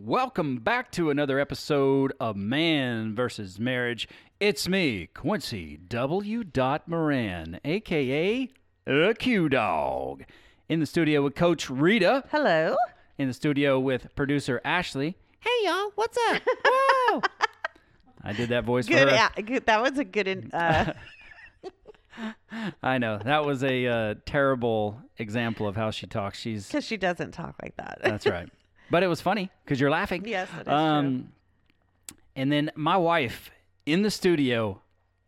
Welcome back to another episode of Man versus Marriage. It's me, Quincy W. Moran, aka a Q Dog. In the studio with Coach Rita. Hello. In the studio with producer Ashley. Hey y'all, what's up? Whoa! I did that voice Good, for her. yeah, good. That was a good. In, uh, I know that was a uh, terrible example of how she talks. She's because she doesn't talk like that. That's right. But it was funny because you're laughing. Yes, it is um, And then my wife in the studio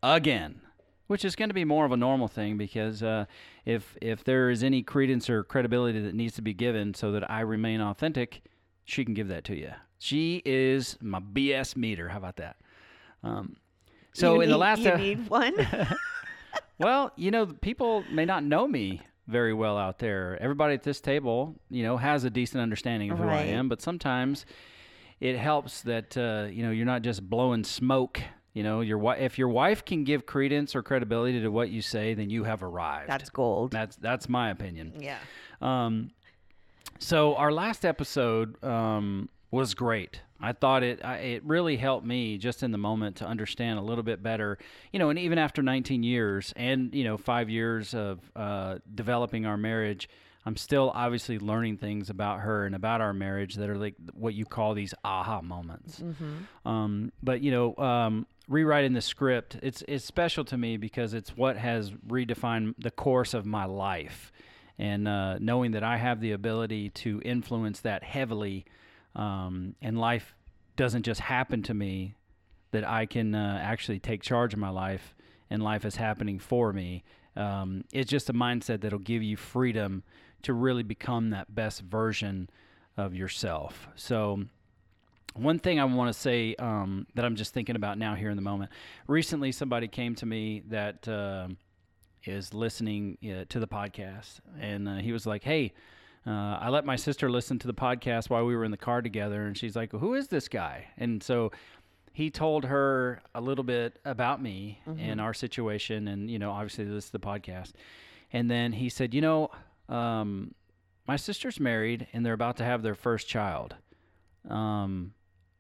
again, which is going to be more of a normal thing because uh, if if there is any credence or credibility that needs to be given so that I remain authentic, she can give that to you. She is my BS meter. How about that? Um, so You in the last you uh, need one. well, you know, people may not know me very well out there. Everybody at this table, you know, has a decent understanding of who I am, but sometimes it helps that uh, you know you're not just blowing smoke. You know, your wi- if your wife can give credence or credibility to what you say, then you have arrived. That's gold. that's that's my opinion. yeah. Um, so our last episode um, was great. I thought it I, it really helped me just in the moment to understand a little bit better, you know, and even after 19 years and you know five years of uh, developing our marriage, I'm still obviously learning things about her and about our marriage that are like what you call these aha moments. Um, but you know, um, rewriting the script, it's it's special to me because it's what has redefined the course of my life, and uh, knowing that I have the ability to influence that heavily, um, and life doesn't just happen to me, that I can uh, actually take charge of my life, and life is happening for me. Um, it's just a mindset that'll give you freedom to really become that best version of yourself. So one thing I want to say um, that I'm just thinking about now here in the moment. Recently, somebody came to me that uh, is listening uh, to the podcast, and uh, he was like, "Hey, uh, I let my sister listen to the podcast while we were in the car together, and she's like, who is this guy?" And so he told her a little bit about me and our situation, and you know, obviously, this is the podcast. And then he said, "You know, um, my sister's married, and they're about to have their first child." um,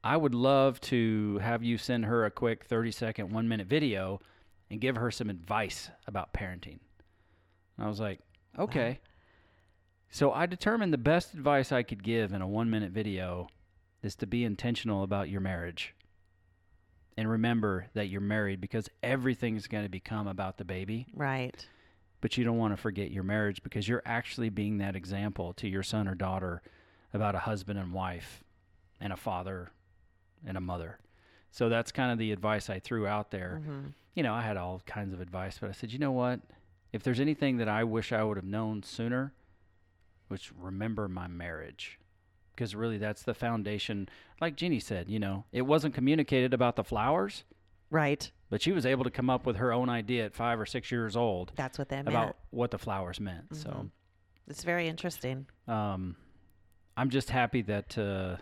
I would love to have you send her a quick 30 second, one minute video and give her some advice about parenting. And I was like, okay. So I determined the best advice I could give in a one minute video is to be intentional about your marriage. And remember that you're married because everything's going to become about the baby Right. but you don't want to forget your marriage because you're actually being that example to your son or daughter about a husband and wife and a father and a mother. So that's kind of the advice I threw out there. Mhm. You know, I had all kinds of advice, but I said, you know what? If there's anything that I wish I would have known sooner, which remember my marriage. Because really, that's the foundation. Like Jeannie said, you know, it wasn't communicated about the flowers, Right. but she was able to come up with her own idea at five or six years old That's what that meant about what the flowers meant. So It's very interesting. um, I'm just happy that uh,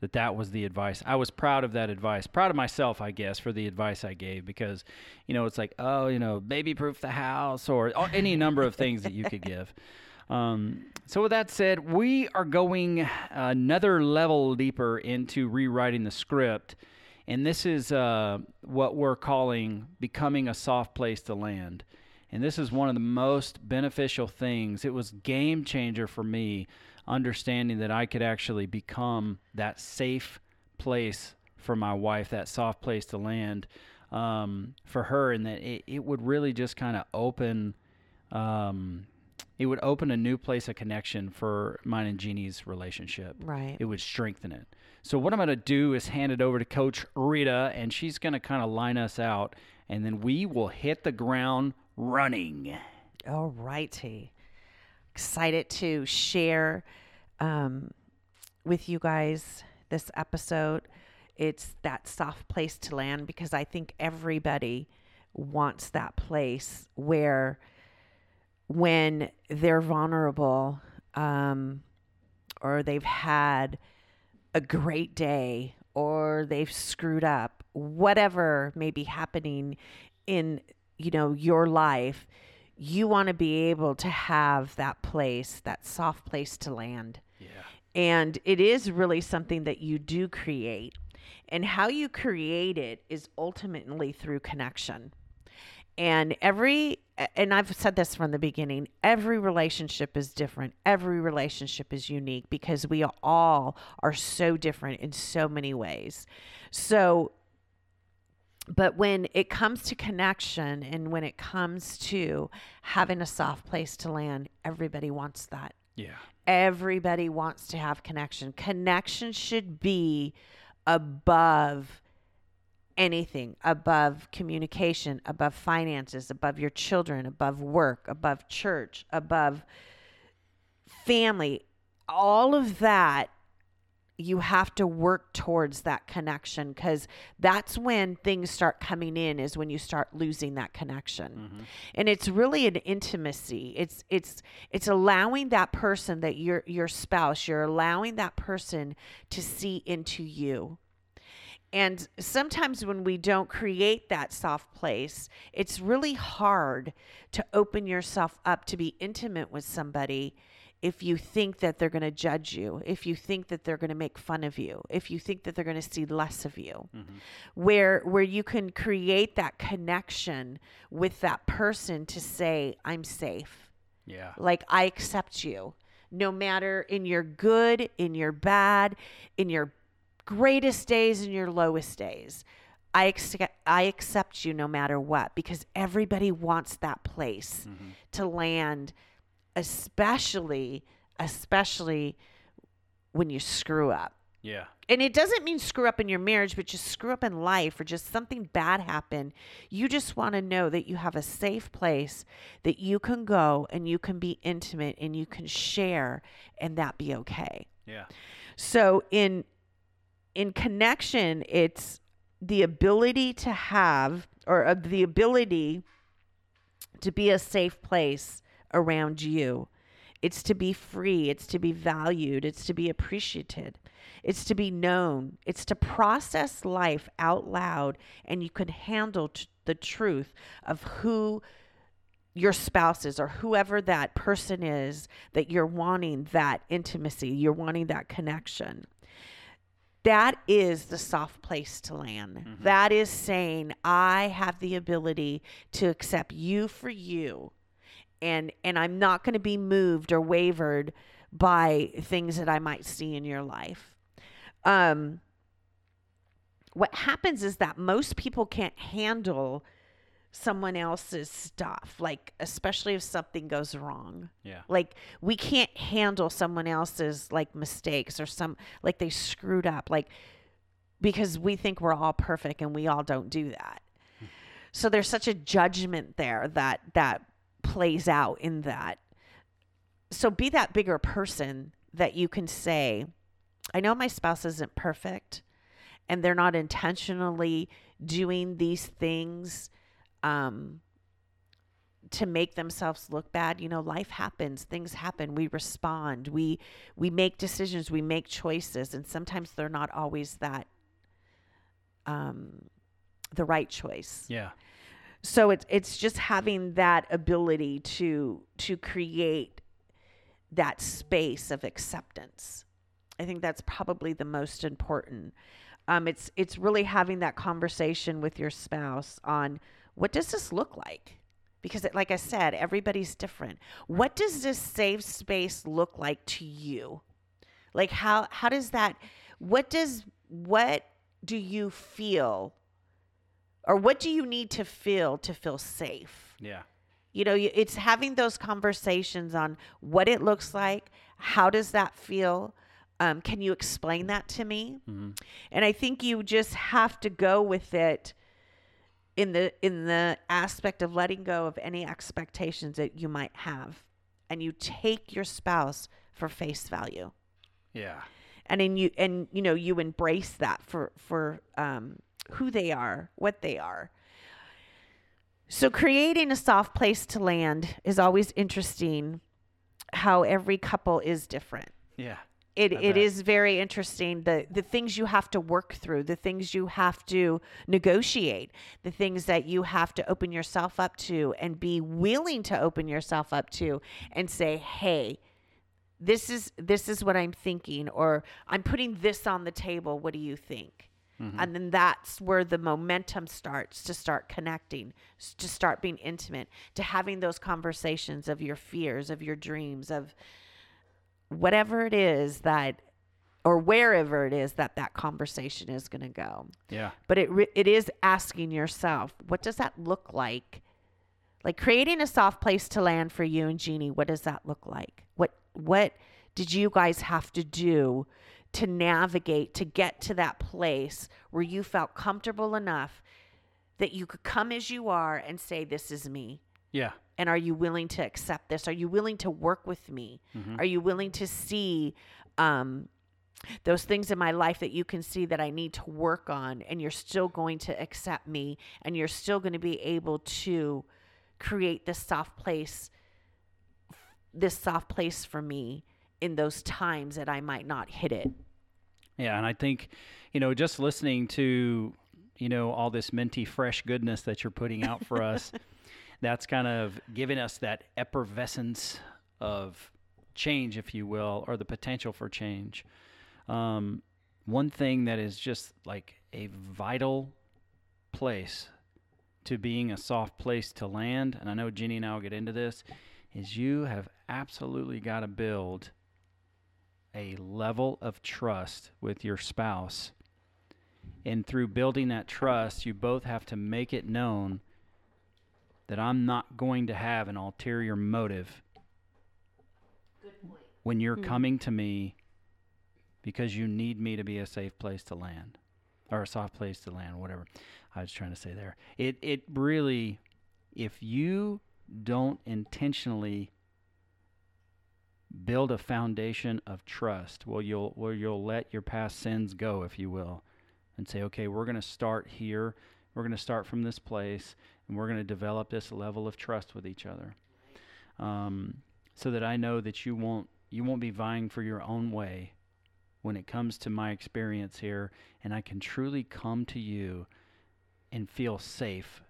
that that was the advice. I was proud of that advice. Proud of myself, I guess, for the advice I gave because you know it's like oh you know baby proof the house or, or any number of things that you could give. Um, so with that said, we are going another level deeper into rewriting the script. And this is uh, what we're calling becoming a soft place to land. And this is one of the most beneficial things. It was game changer for me, understanding that I could actually become that safe place for my wife, that soft place to land um, for her, and that it, it would really just kind of open. Um, it would open a new place of connection for mine and Jeannie's relationship Right. it would strengthen it. So what I'm going to do is hand it over to Coach Rita, and she's going to kind of line us out, and then we will hit the ground running. All righty. Excited to share um, with you guys this episode. It's that soft place to land because I think everybody wants that place where when they're vulnerable um, or they've had a great day or they've screwed up, whatever may be happening in you know your life, you want to be able to have that place, that soft place to land. Yeah. And it is really something that you do create. And how you create it is ultimately through connection. And every, and I've said this from the beginning every relationship is different. Every relationship is unique because we all are so different in so many ways. So, but when it comes to connection and when it comes to having a soft place to land, everybody wants that. Yeah. Everybody wants to have connection. Connection should be above anything, above communication, above finances, above your children, above work, above church, above family. All of that you have to work towards that connection because that's when things start coming in is when you start losing that connection Mm-hmm. and it's really an intimacy it's it's it's allowing that person that your your spouse you're allowing that person to see into you and sometimes when we don't create that soft place, it's really hard to open yourself up to be intimate with somebody if you think that they're going to judge you, if you think that they're going to make fun of you, if you think that they're going to see less of you. Mm-hmm. Where where you can create that connection with that person to say I'm safe. Yeah. Like I accept you no matter in your good, in your bad, in your greatest days and your lowest days. I accept I accept you no matter what because everybody wants that place mm-hmm. to land especially especially when you screw up. Yeah. And it doesn't mean screw up in your marriage, but just screw up in life or just something bad happen. You just want to know that you have a safe place that you can go and you can be intimate and you can share and that be okay. Yeah. So in in connection, it's the ability to have or uh, the ability to be a safe place around you. It's to be free, it's to be valued, it's to be appreciated. It's to be known. It's to process life out loud and you can handle t- the truth of who your spouse is or whoever that person is that you're wanting that intimacy, you're wanting that connection. That is the soft place to land. That is saying, I have the ability to accept you for you. And and I'm not going to be moved or wavered by things that I might see in your life. Um what happens is that most people can't handle someone else's stuff, like especially if something goes wrong. Yeah. Like we can't handle someone else's like mistakes or some like they screwed up like because we think we're all perfect and we all don't do that. So there's such a judgment there that that plays out in that. So be that bigger person that you can say, I know my spouse isn't perfect and they're not intentionally doing these things um, to make themselves look bad you know life happens things happen we respond we we make decisions we make choices and sometimes they're not always that um the right choice. Yeah. so it's it's just having that ability to to create that space of acceptance. I think that's probably the most important. Um, it's it's really having that conversation with your spouse on what does this look like? Because it, like i said everybody's different. What does this safe space look like to you? Like how how does that what does what do you feel or what do you need to feel to feel safe? Yeah. you know it's having those conversations on what it looks like how does that feel? Um, can you explain that to me? And i think you just have to go with it in the in the aspect of letting go of any expectations that you might have and you take your spouse for face value Yeah. and then you and you know you embrace that for for um, who they are what they are so creating a soft place to land is always interesting how every couple is different Yeah. It, it is very interesting the the things you have to work through the things you have to negotiate the things that you have to open yourself up to and be willing to open yourself up to and say hey this is this is what I'm thinking or I'm putting this on the table. What do you think? Mm-hmm. And then that's where the momentum starts to start connecting, to start being intimate, to having those conversations of your fears, of your dreams, of whatever it is that or wherever it is that that conversation is going to go Yeah. but it re- it is asking yourself what does that look like like creating a soft place to land for you and Jeannie what does that look like what what did you guys have to do to navigate to get to that place where you felt comfortable enough that you could come as you are and say this is me Yeah. And are you willing to accept this? Are you willing to work with me? Are you willing to see um, those things in my life that you can see that i need to work on and you're still going to accept me and you're still going to be able to create this soft place this soft place for me in those times that i might not hit it? Yeah, and I think, you know, just listening to, you know, all this minty fresh goodness that you're putting out for us, that's kind of giving us that effervescence of change, if you will, or the potential for change. Um, one thing that is just like a vital place to being a soft place to land, and I know Jenny and I will get into this, is you have absolutely got to build a level of trust with your spouse. And through building that trust, you both have to make it known that I'm not going to have an ulterior motive when you're hmm. coming to me because you need me to be a safe place to land or a soft place to land, whatever I was trying to say there. It it really if you don't intentionally build a foundation of trust where you'll where you'll let your past sins go if you will and say okay we're going to start here. We're going to start from this place and we're going to develop this level of trust with each other. Um, so that i know that you won't you won't be vying for your own way when it comes to my experience here and i can truly come to you and feel safe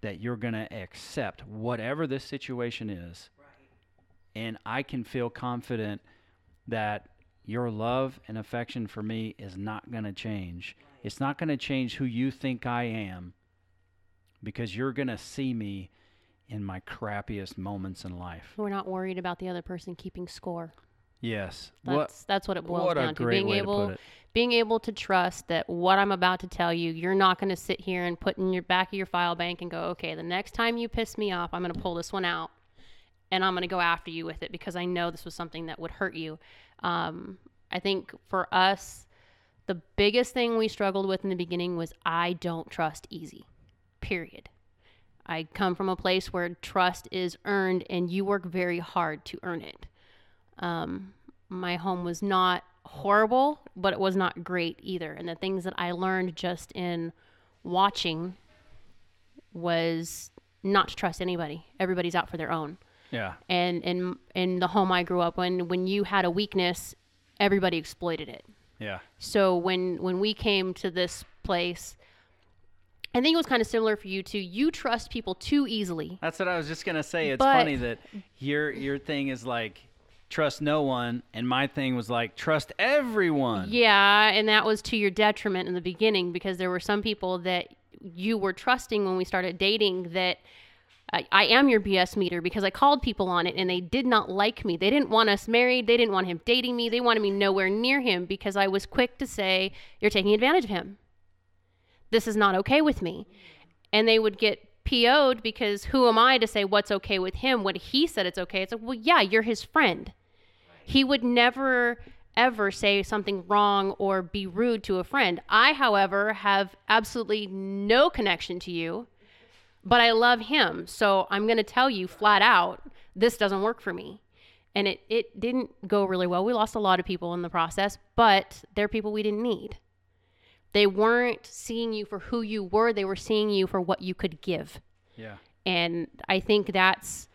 that you're going to accept whatever this situation is. And I can feel confident that your love and affection for me is not going to change. It's not going to change who you think I am because you're going to see me in my crappiest moments in life. We're not worried about the other person keeping score. Yes. That's what that's what it boils what a down to. Being way to able put it. being able to trust that what I'm about to tell you, you're not going to sit here and put in your back of your file bank and go, okay, the next time you piss me off, I'm going to pull this one out and I'm going to go after you with it because I know this was something that would hurt you. Um, I think for us, the biggest thing we struggled with in the beginning was I don't trust easy, period. I come from a place where trust is earned and you work very hard to earn it. Um, my home was not horrible, but it was not great either. And the things that I learned just in watching was not to trust anybody. Everybody's out for their own. Yeah. And in in the home I grew up when when you had a weakness, everybody exploited it. Yeah. So when when we came to this place, I think it was kind of similar for you too. You trust people too easily. That's what I was just going to say. It's But- funny that your your thing is like trust no one and my thing was like trust everyone. Yeah, and that was to your detriment in the beginning because there were some people that you were trusting when we started dating that I, I am your BS meter because I called people on it and they did not like me. They didn't want us married. They didn't want him dating me. They wanted me nowhere near him because I was quick to say, You're taking advantage of him. This is not okay with me. And they would get PO'd because who am I to say what's okay with him when he said it's okay? It's like, well, yeah, you're his friend. He would never ever say something wrong or be rude to a friend. I, however, have absolutely no connection to you, but I love him. So I'm going to tell you flat out this doesn't work for me. And it, it didn't go really well. We lost a lot of people in the process, but they're people we didn't need. They weren't seeing you for who you were, they were seeing you for what you could give Yeah. and i think that's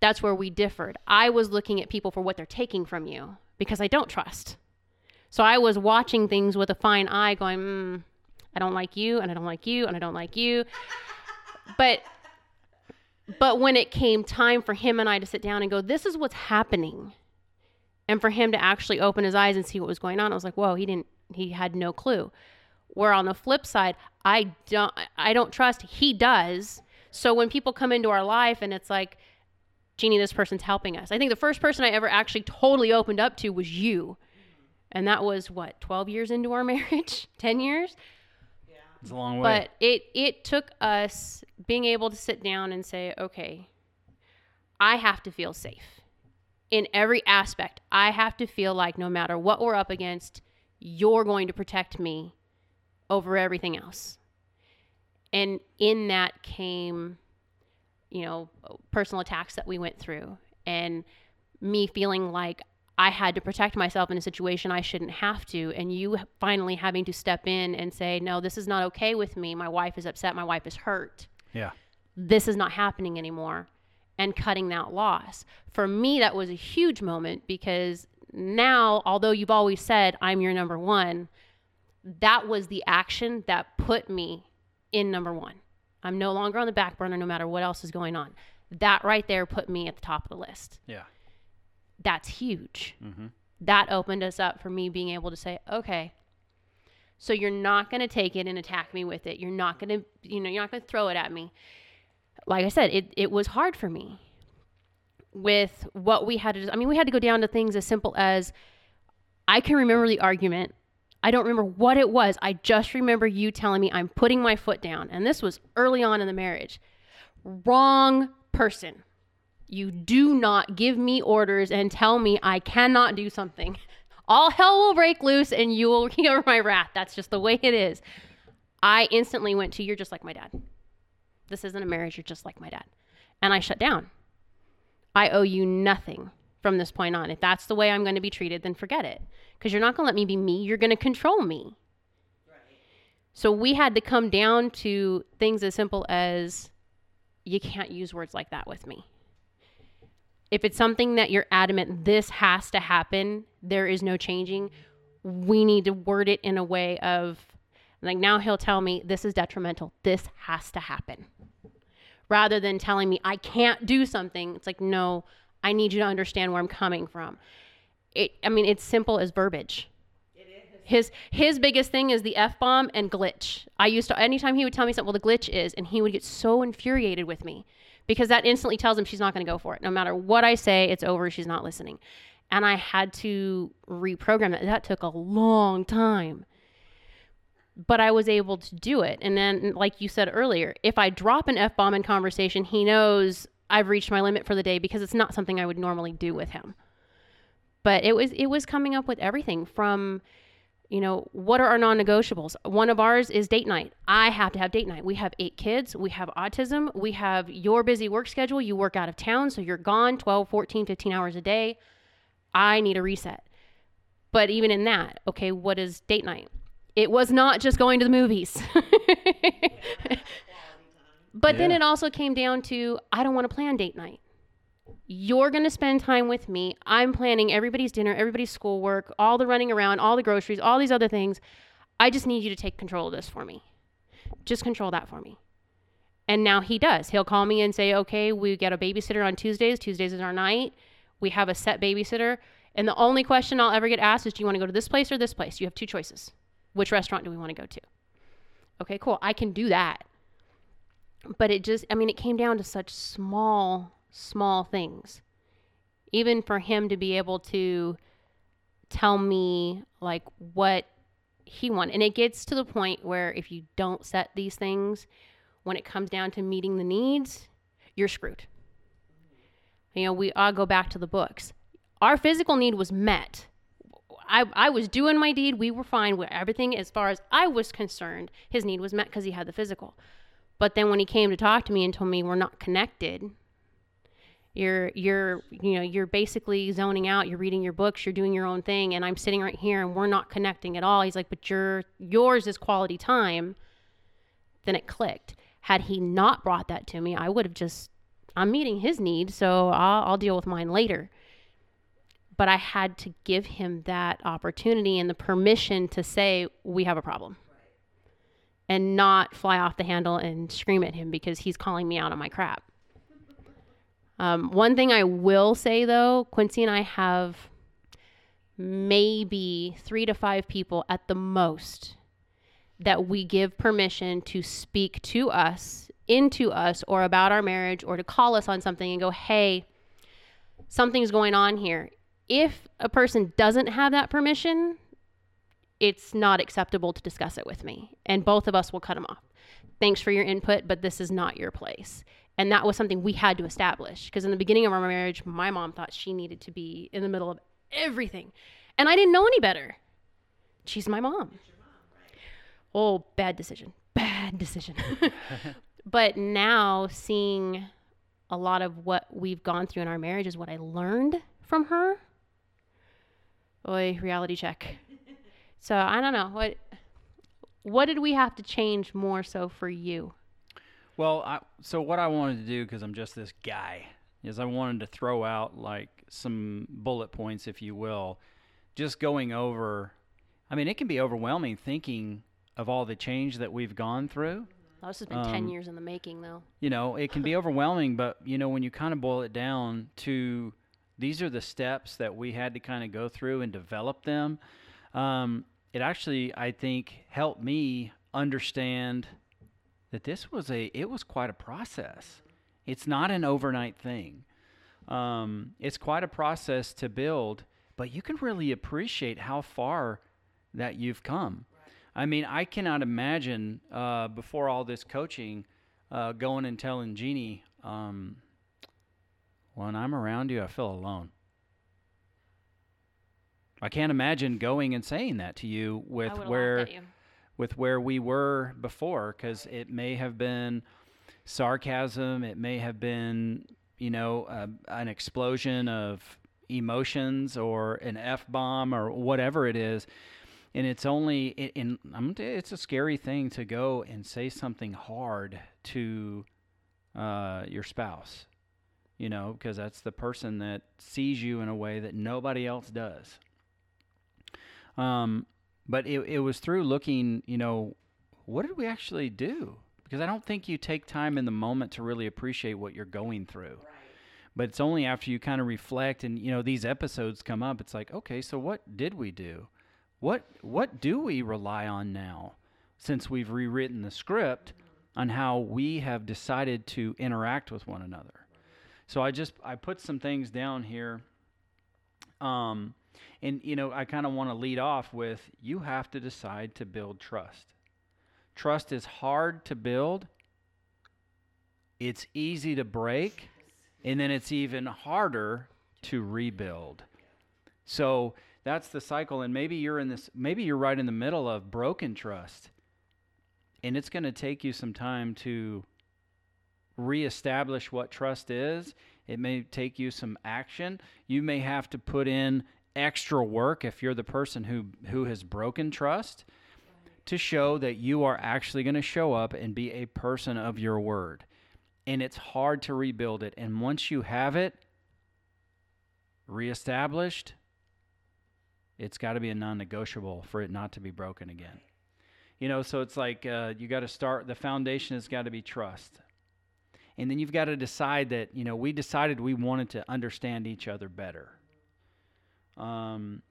that's where we differed i was looking at people for what they're taking from you because i don't trust so i was watching things with a fine eye going mm, i don't like you and i don't like you and i don't like you but but when it came time for him and i to sit down and go this is what's happening And for him to actually open his eyes and see what was going on, I was like, whoa, he didn't, he had no clue. Where on the flip side, I don't, I don't trust, he does. So when people come into our life and it's like, Jeannie, this person's helping us. I think the first person I ever actually totally opened up to was you. And that was what, 12 years into our marriage? 10 years? Yeah. It's a long way. But it it took us being able to sit down and say, okay, I have to feel safe in every aspect. I have to feel like no matter what we're up against, you're going to protect me over everything else. And in that came, you know, personal attacks that we went through and me feeling like I had to protect myself in a situation I shouldn't have to. And you finally having to step in and say, no, this is not okay with me. My wife is upset. My wife is hurt. yeah. This is not happening anymore. And cutting that loss. For me, that was a huge moment because now, although you've always said, I'm your number one, that was the action that put me in number one. I'm no longer on the back burner no matter what else is going on. That right there put me at the top of the list Yeah. that's huge. Mm-hmm. That opened us up for me being able to say, okay, so you're not going to take it and attack me with it. You're not going to, you know, you're not going to throw it at me. Like I said, it, it was hard for me with what we had to, I mean, we had to go down to things as simple as I can remember the argument. I don't remember what it was. I just remember you telling me I'm putting my foot down. And this was early on in the marriage. Wrong person. You do not give me orders and tell me I cannot do something. All hell will break loose and you will hear my wrath. That's just the way it is. I instantly went to, You're just like my dad. This isn't a marriage. You're just like my dad. And I shut down. I owe you nothing from this point on. If that's the way I'm going to be treated, then forget it. Because you're not going to let me be me. You're going to control me. So we had to come down to things as simple as you can't use words like that with me. If it's something that you're adamant this has to happen, there is no changing, we need to word it in a way of like now he'll tell me this is detrimental. This has to happen. Rather than telling me I can't do something, it's like no, I need you to understand where I'm coming from. It I mean it's simple as verbiage. It is. His his biggest thing is the f bomb and glitch. I used to anytime he would tell me something, well, the glitch is, and he would get so infuriated with me because that instantly tells him she's not going to go for it. No matter what I say, it's over. She's not listening, and I had to reprogram that. That took a long time, but I was able to do it. And then, like you said earlier, if I drop an f bomb in conversation, he knows I've reached my limit for the day because it's not something I would normally do with him. But it was it was coming up with everything from you know, what are our non negotiables? One of ours is date night. I have to have date night. We have eight kids. We have autism. We have your busy work schedule. You work out of town, so you're gone 12, 14, 15 hours a day. I need a reset. But even in that, okay, what is date night? It was not just going to the movies. but then it also came down to I don't want to plan date night. You're going to spend time with me. I'm planning everybody's dinner, everybody's schoolwork, all the running around, all the groceries, all these other things. I just need you to take control of this for me. Just control that for me. And now he does. He'll call me and say, okay, we get a babysitter on Tuesdays. Tuesdays is our night. We have a set babysitter. And the only question I'll ever get asked is, do you want to go to this place or this place? You have two choices. Which restaurant do we want to go to? Okay, cool. I can do that. But it just, I mean, it came down to such small, small things. Even for him to be able to tell me, like, what he wanted. And it gets to the point where if you don't set these things, when it comes down to meeting the needs, you're screwed. You know, we all go back to the books. Our physical need was met. I, I was doing my deed. We were fine with everything as far as I was concerned. His need was met because he had the physical. But then when he came to talk to me and told me we're not connected, you're you're you know you're basically zoning out. You're reading your books. You're doing your own thing, and I'm sitting right here and we're not connecting at all. He's like, but your yours is quality time. Then it clicked. Had he not brought that to me, I would have just I'm meeting his need, so I'll, I'll deal with mine later but I had to give him that opportunity and the permission to say, we have a problem. And not fly off the handle and scream at him because he's calling me out on my crap. Um, one thing I will say though, Quincy and I have maybe three to five people at the most that we give permission to speak to us, into us, or about our marriage, or to call us on something and go, hey, something's going on here. If a person doesn't have that permission, it's not acceptable to discuss it with me. And both of us will cut them off. Thanks for your input, but this is not your place. And that was something we had to establish because in the beginning of our marriage, my mom thought she needed to be in the middle of everything. And I didn't know any better. She's my mom. Oh, bad decision. Bad decision. but now seeing a lot of what we've gone through in our marriage is what I learned from her. Boy, reality check. So I don't know what what did we have to change more so for you? Well, I, so what I wanted to do because I'm just this guy is I wanted to throw out like some bullet points, if you will, just going over. I mean, it can be overwhelming thinking of all the change that we've gone through. This has been ten Um, years in the making, though. You know, it can be overwhelming, but you know, when you kind of boil it down to these are the steps that we had to kind of go through and develop them. Um, it actually, I think, helped me understand that this was a it was quite a process. It's not an overnight thing. Um, it's quite a process to build, but you can really appreciate how far that you've come. I mean, I cannot imagine uh, before all this coaching uh, going and telling Jeannie, um, when I'm around you, I feel alone. I can't imagine going and saying that to you with where you. with where we were before because it may have been sarcasm it may have been you know uh, an explosion of emotions or an f-bomb or whatever it is and it's only it, and I'm, gonna tell you, it's a scary thing to go and say something hard to uh, your spouse you know because that's the person that sees you in a way that nobody else does um, but it, it was through looking, you know, what did we actually do? Because I don't think you take time in the moment to really appreciate what you're going through. But it's only after you kind of reflect and, you know, these episodes come up, it's like, okay, so what did we do? What what do we rely on now since we've rewritten the script on how we have decided to interact with one another? So I just I put some things down here. Um, and you know, I kind of want to lead off with you have to decide to build trust. Trust is hard to build. It's easy to break, and then it's even harder to rebuild. So that's the cycle and maybe you're in this maybe you're right in the middle of broken trust. And it's going to take you some time to reestablish what trust is. It may take you some action. You may have to put in extra work if you're the person who who has broken trust to show that you are actually going to show up and be a person of your word. And it's hard to rebuild it. And once you have it reestablished, it's got to be a non-negotiable for it not to be broken again. You know, so it's like uh, you got to start. The foundation has got to be trust, and then you've got to decide that you know we decided we wanted to understand each other better. Um,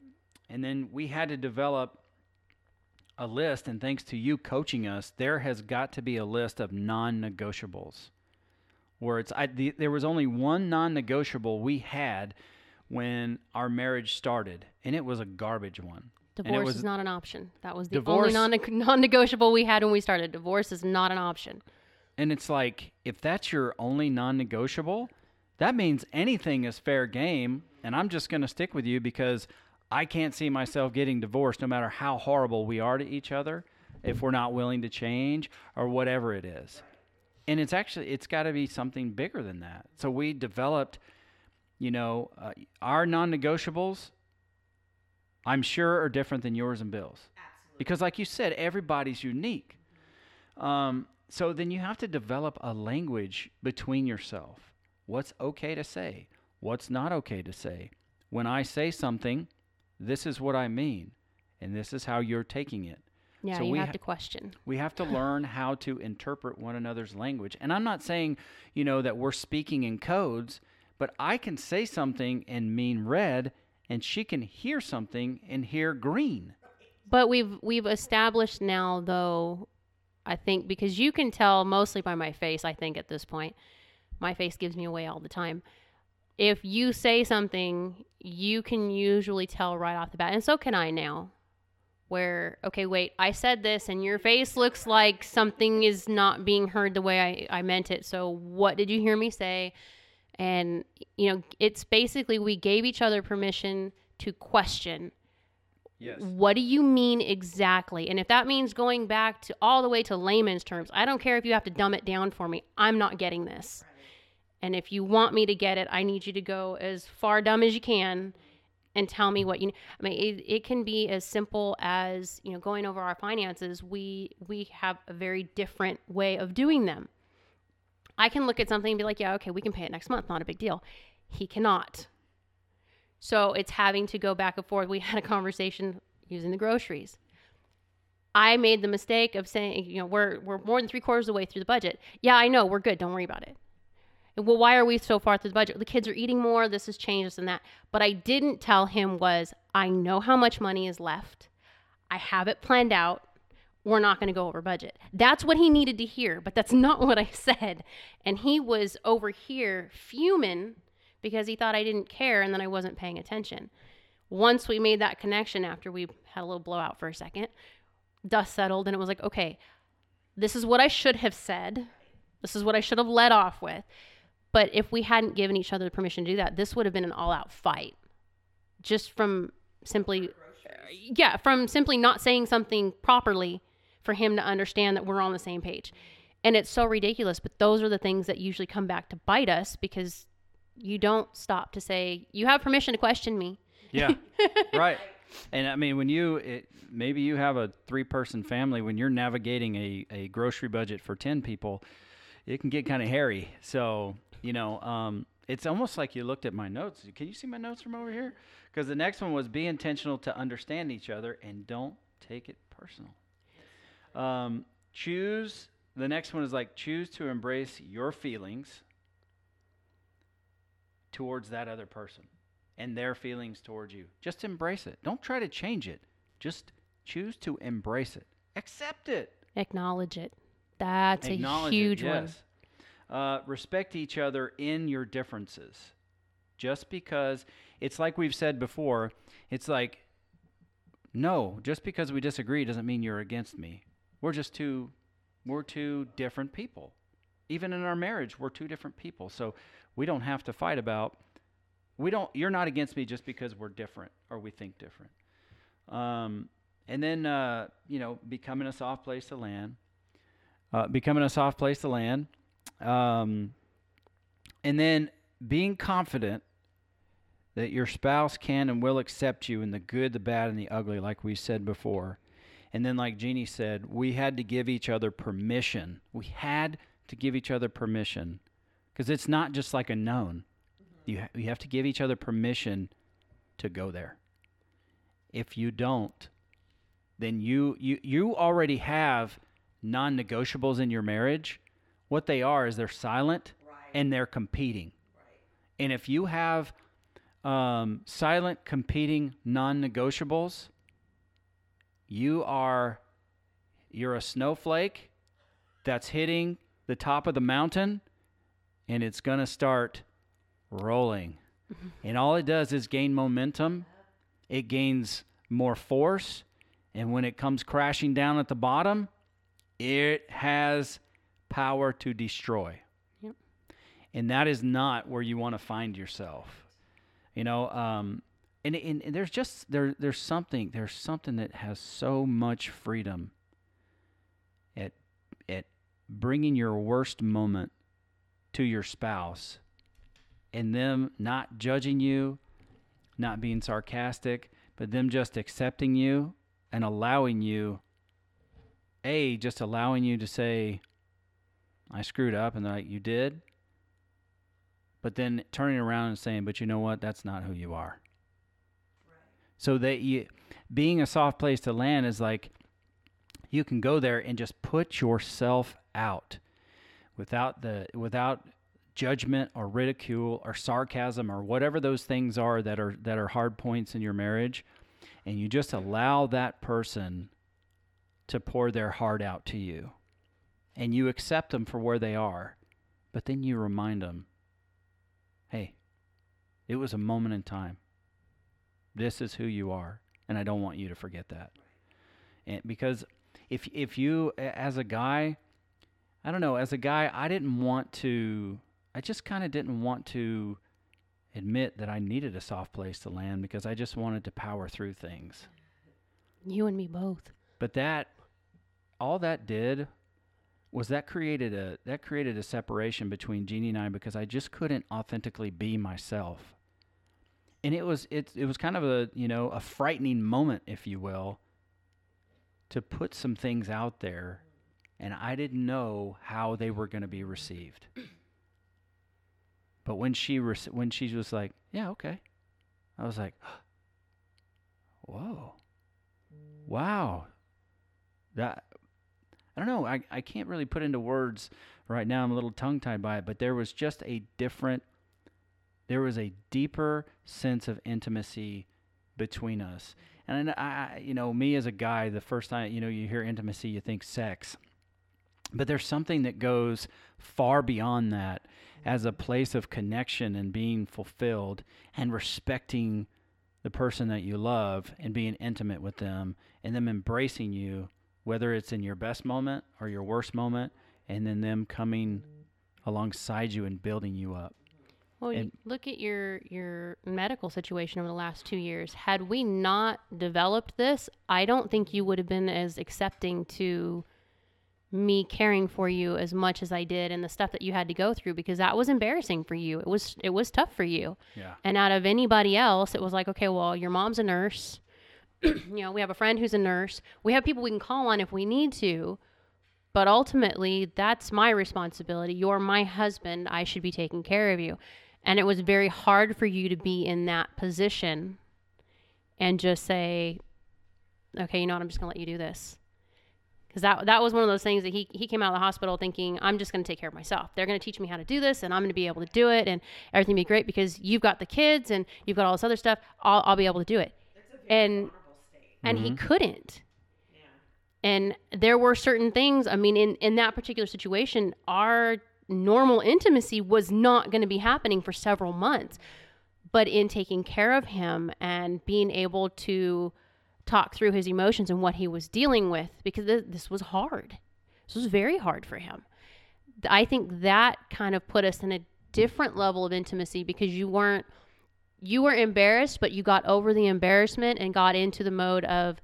and then we had to develop a list, and thanks to you coaching us, there has got to be a list of non-negotiables. Where it's I, the, there was only one non-negotiable we had when our marriage started, and it was a garbage one. Divorce was- is not an option. That was the Divorce- only non-negotiable we had when we started. Divorce is not an option. And it's like, if that's your only non negotiable, that means anything is fair game. And I'm just going to stick with you because I can't see myself getting divorced no matter how horrible we are to each other if we're not willing to change or whatever it is. And it's actually, it's got to be something bigger than that. So we developed, you know, uh, our non negotiables, I'm sure, are different than yours and Bill's. Because, like you said, everybody's unique. Um, so then you have to develop a language between yourself. What's okay to say? What's not okay to say? When I say something, this is what I mean, and this is how you're taking it. Yeah, So you we have ha- to question. We have to learn how to interpret one another's language. And I'm not saying, you know, that we're speaking in codes, but I can say something and mean red, and she can hear something and hear green. But we've we've established now though, I think because you can tell mostly by my face, I think at this point. My face gives me away all the time. If you say something, you can usually tell right off the bat. And so can I now. Where, okay, wait, I said this and your face looks like something is not being heard the way I, I meant it. So what did you hear me say? And, you know, it's basically we gave each other permission to question Yes. what do you mean exactly? And if that means going back to all the way to layman's terms, I don't care if you have to dumb it down for me. I'm not getting this. And if you want me to get it, I need you to go as far dumb as you can and tell me what you I mean it, it can be as simple as, you know, going over our finances. We we have a very different way of doing them. I can look at something and be like, yeah, okay, we can pay it next month, not a big deal. He cannot. So it's having to go back and forth. We had a conversation using the groceries. I made the mistake of saying, you know, we're we're more than three quarters of the way through the budget. Yeah, I know, we're good. Don't worry about it. Well, why are we so far through the budget? The kids are eating more. This has changed this and that. But I didn't tell him was I know how much money is left. I have it planned out. We're not going to go over budget. That's what he needed to hear, but that's not what I said. And he was over here fuming because he thought I didn't care and then I wasn't paying attention. Once we made that connection after we had a little blowout for a second, dust settled and it was like, okay, this is what I should have said. This is what I should have led off with. But if we hadn't given each other the permission to do that, this would have been an all out fight. Just from simply, uh, yeah, from simply not saying something properly for him to understand that we're on the same page. And it's so ridiculous, but those are the things that usually come back to bite us because you don't stop to say, you have permission to question me. Yeah. right. And I mean, when you it, maybe you have a three-person family, when you're navigating a, a grocery budget for ten people, it can get kind of hairy. So you know, um, it's almost like you looked at my notes. Can you see my notes from over here? Because the next one was be intentional to understand each other and don't take it personal. Um, choose. The next one is like choose to embrace your feelings towards that other person and their feelings towards you. Just embrace it. Don't try to change it. Just choose to embrace it. Accept it. Acknowledge it. That's Acknowledge a huge it. one. Uh, respect each other in your differences. Just because it's like we've said before, it's like, no, just because we disagree doesn't mean you're against me. We're just two, we're two different people. Even in our marriage, we're two different people. So we don't have to fight about we don't you're not against me just because we're different or we think different um, and then uh, you know becoming a soft place to land uh, becoming a soft place to land um, and then being confident that your spouse can and will accept you in the good the bad and the ugly like we said before and then like jeannie said we had to give each other permission we had to give each other permission because it's not just like a known you, ha- you have to give each other permission to go there. If you don't, then you, you, you already have non negotiables in your marriage. What they are is they're silent and they're competing. And if you have um, silent, competing non negotiables, you are you're a snowflake that's hitting the top of the mountain and it's going to start rolling. and all it does is gain momentum, it gains more force, and when it comes crashing down at the bottom, it has power to destroy. Yep. And that is not where you want to find yourself. You know, um, and, and, and there's just there there's something there's something that has so much freedom at at bringing your worst moment to your spouse and them not judging you, not being sarcastic, but them just accepting you and allowing you, A, just allowing you to say, I screwed up, and they're like, You did? But then turning around and saying, But you know what? That's not who you are. So that you, being a soft place to land is like, you can go there and just put yourself out without the without judgment or ridicule or sarcasm or whatever those things are that are that are hard points in your marriage and you just allow that person to pour their heart out to you and you accept them for where they are but then you remind them hey it was a moment in time. This is who you are and i don't want you to forget that. And because if if you as a guy i don't know as a guy i didn't want to i just kind of didn't want to admit that i needed a soft place to land because i just wanted to power through things. You and me both. but that all that did was that created a that created a separation between Jeannie and I because I just couldn't authentically be myself. And it was it it was kind of a, you know, a frightening moment if you will to put some things out there and I didn't know how they were going to be received. But when she rec- when she was like, "Yeah, okay." I was like, "Whoa." Wow. That I don't know. I, I can't really put into words right now. I'm a little tongue tied by it, but there was just a different, there was a deeper sense of intimacy between us. And I, I, you know, me as a guy, the first time, you know, you hear intimacy, you think sex. But there's something that goes far beyond that as a place of connection and being fulfilled and respecting the person that you love and being intimate with them and them embracing you, whether it's in your best moment or your worst moment, and then them coming alongside you and building you up. Well, And- look at your your medical situation over the last two years. Had we not developed this, I don't think you would have been as accepting to me caring for you as much as I did and the stuff that you had to go through because that was embarrassing for you. It was it was tough for you. Yeah. And out of anybody else, it was like, okay, well, your mom's a nurse. you know, we have a friend who's a nurse. We have people we can call on if we need to. But ultimately, that's my responsibility. You're my husband. I should be taking care of you. And it was very hard for you to be in that position and just say, okay, you know what? I'm just going to let you do this. Because that, that was one of those things that he, he came out of the hospital thinking, I'm just going to take care of myself. They're going to teach me how to do this, and I'm going to be able to do it, and everything be great because you've got the kids and you've got all this other stuff. I'll, I'll be able to do it. And and he mm-hmm. couldn't. And there were certain things, I mean, in, in that particular situation, our normal intimacy was not going to be happening for several months. But in taking care of him and being able to talk through his emotions and what he was dealing with, because th- this was hard. This was very hard for him. I think that kind of put us in a different level of intimacy because you weren't you were embarrassed, but you got over the embarrassment and got into the mode of,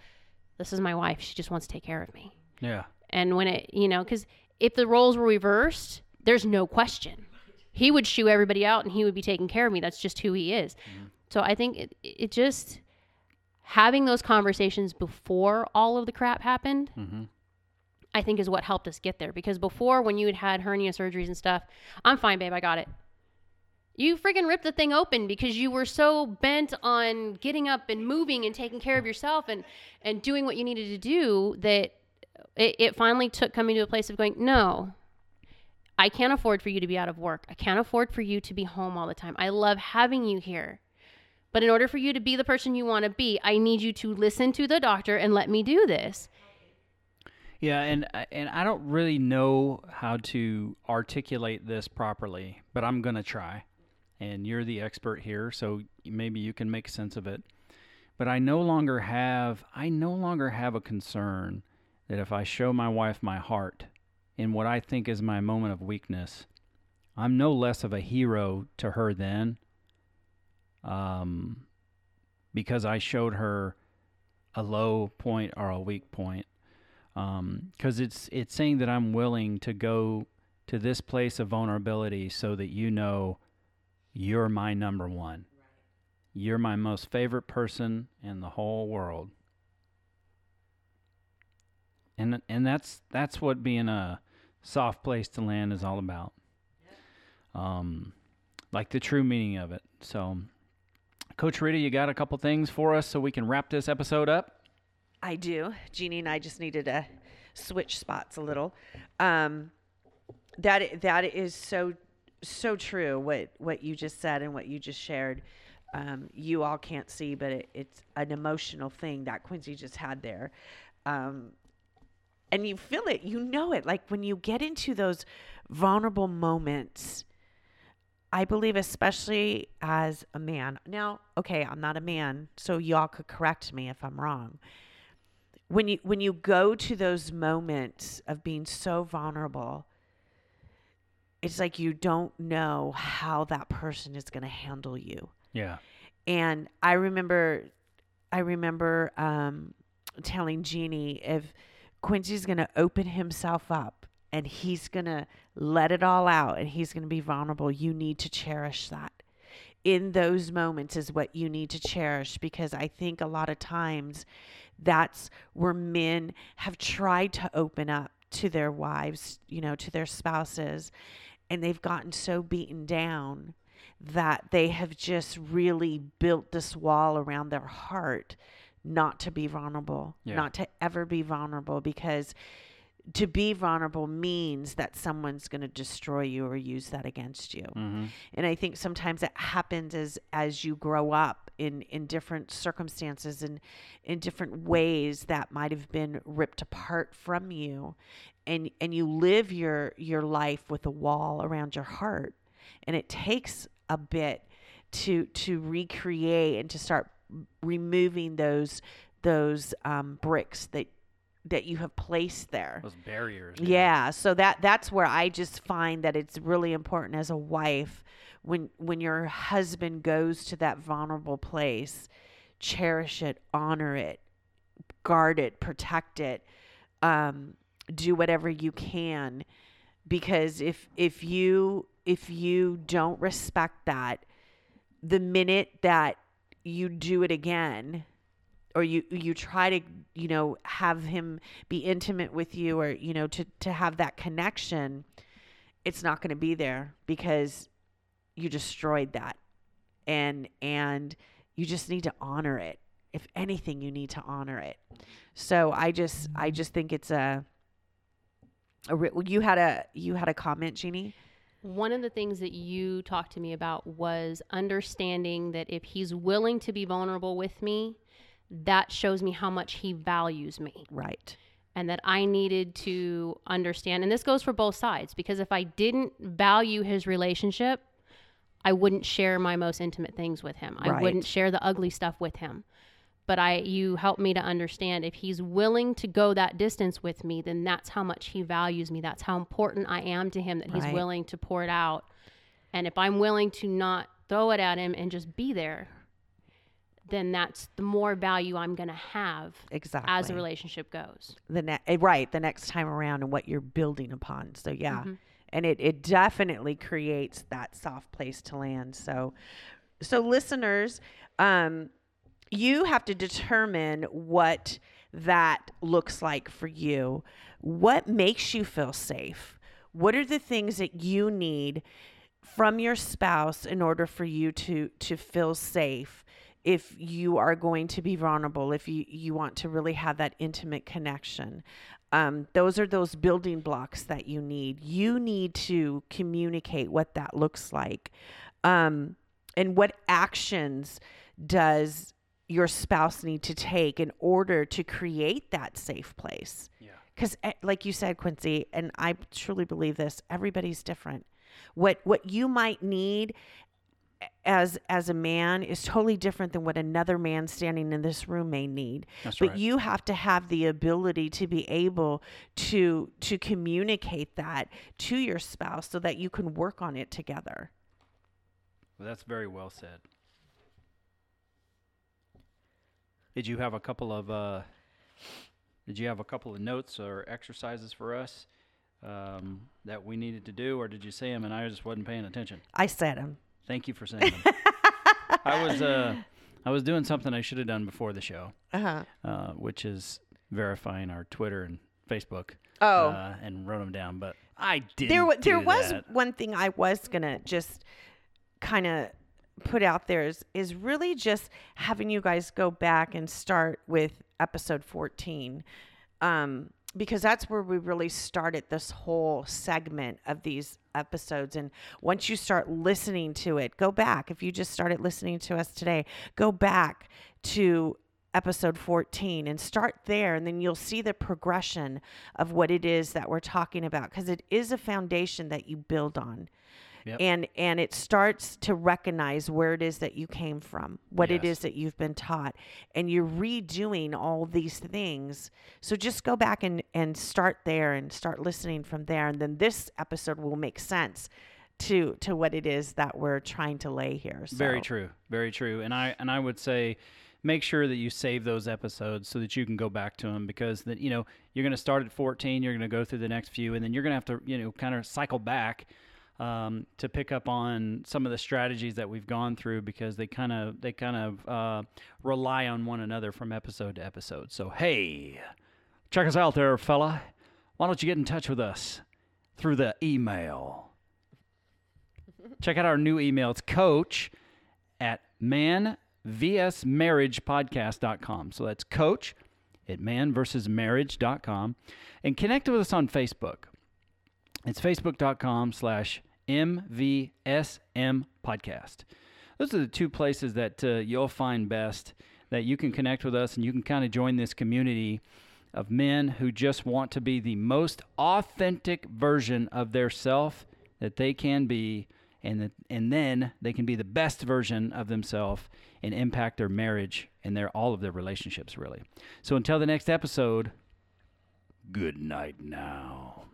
this is my wife. She just wants to take care of me. Yeah. And when it, you know, because if the roles were reversed, there's no question. He would shoo everybody out and he would be taking care of me. That's just who he is. So I think it, it just, having those conversations before all of the crap happened, Mm-hmm. I think is what helped us get there. Because before, when you had had hernia surgeries and stuff, I'm fine, babe. I got it. You freaking ripped the thing open because you were so bent on getting up and moving and taking care of yourself and and doing what you needed to do that it, it finally took coming to a place of going, no, I can't afford for you to be out of work. I can't afford for you to be home all the time. I love having you here. But in order for you to be the person you want to be, I need you to listen to the doctor and let me do this. Yeah, and and I don't really know how to articulate this properly, but I'm gonna try. And you're the expert here, so maybe you can make sense of it. But I no longer have I no longer have a concern that if I show my wife my heart in what I think is my moment of weakness, I'm no less of a hero to her then. Um, because I showed her a low point or a weak point because it's it's saying that I'm willing to go to this place of vulnerability so that you know you're my number one. You're my most favorite person in the whole world. And and that's that's what being a soft place to land is all about. Um like the true meaning of it. So Coach Rita, you got a couple things for us so we can wrap this episode up? I do. Jeannie and I just needed to switch spots a little. Um, that that is so so true what what you just said and what you just shared. Um, you all can't see, but it, it's an emotional thing that Quincy just had there. Um, and you feel it, you know it. Like when you get into those vulnerable moments, I believe, especially as a man. Now, okay, I'm not a man, so y'all could correct me if I'm wrong. When you when you go to those moments of being so vulnerable, it's like you don't know how that person is going to handle you. Yeah. And I remember, I remember um, telling Jeannie if Quincy's going to open himself up and he's going to let it all out and he's going to be vulnerable, you need to cherish that. In those moments is what you need to cherish because I think a lot of times that's where men have tried to open up to their wives, you know, to their spouses, and they've gotten so beaten down that they have just really built this wall around their heart not to be vulnerable, Yeah. not to ever be vulnerable because to be vulnerable means that someone's going to destroy you or use that against you. Mm-hmm. And I think sometimes it happens as as you grow up in in different circumstances and in different ways that might have been ripped apart from you and and you live your your life with a wall around your heart and it takes a bit to to recreate and to start removing those those um, bricks that that you have placed there Those barriers. yeah so that that's where i just find that it's really important as a wife when when your husband goes to that vulnerable place cherish it honor it guard it protect it um, do whatever you can because if if you if you don't respect that the minute that you do it again or you you try to you know have him be intimate with you or you know to to have that connection it's not going to be there because you destroyed that. And and you just need to honor it. If anything you need to honor it. So i just i mm-hmm. just think it's a, a re- you had a you had a comment jeannie? One of the things that you talked to me about was understanding that if he's willing to be vulnerable with me, that shows me how much he values me. right And that I needed to understand, and this goes for both sides, because if I didn't value his relationship, I wouldn't share my most intimate things with him. I Right. wouldn't share the ugly stuff with him. But I you helped me to understand if he's willing to go that distance with me, then that's how much he values me. That's how important I am to him that he's Right. willing to pour it out. And if I'm willing to not throw it at him and just be there, then that's the more value I'm going to have exactly as the relationship goes. the ne- eh, right the next time around and what you're building upon so yeah. Mhm. and it, it definitely creates that soft place to land so so listeners um you have to determine what that looks like for you. What makes you feel safe? What are the things that you need from your spouse in order for you to to feel safe if you are going to be vulnerable if you you want to really have that intimate connection. Um, those are those building blocks that you need. You need to communicate what that looks like. Um, and what actions does your spouse need to take in order to create that safe place? Yeah. because like you said quincy and i truly believe this everybody's different. What what you might need as as a man is totally different than what another man standing in this room may need That's but right. you have to have the ability to be able to to communicate that to your spouse so that you can work on it together Well, that's very well said. Did you have a couple of uh, Did you have a couple of notes or exercises for us um, that we needed to do, or did you say them and I just wasn't paying attention? i said them Thank you for saying them. I was uh, I was doing something I should have done before the show, uh-huh uh, which is verifying our Twitter and Facebook. Oh. uh, and wrote them down, but I didn't. there wa- there was that. one thing I was gonna just kind of put out there is is really just having you guys go back and start with episode 14 um because that's where we really started this whole segment of these episodes. And once you start listening to it, go back. If you just started listening to us today, go back to episode 14 and start there and then you'll see the progression of what it is that we're talking about because it is a foundation that you build on Yep. and and it starts to recognize where it is that you came from what it Yes. is that you've been taught and you're redoing all these things so just go back and and start there and start listening from there and then this episode will make sense to to what it is that we're trying to lay here so. Very true. Very true. And I and I would say make sure that you save those episodes so that you can go back to them because that you know you're going to start at 14 you're going to go through the next few and then you're going to have to you know kind of cycle back um, to pick up on some of the strategies that we've gone through because they kind of they kind of uh, rely on one another from episode to episode so hey check us out there fella why don't you get in touch with us through the email check out our new email it's coach at manvsmarriagepodcast.com. So that's coach at manversusmarriage.com. And connect with us on Facebook. It's facebook.com slash MVSM podcast. Those are the two places that uh, you'll find best that you can connect with us and you can kind of join this community of men who just want to be the most authentic version of their self that they can be and and then they can be the best version of themselves and impact their marriage and their all of their relationships really. So until the next episode, good night now.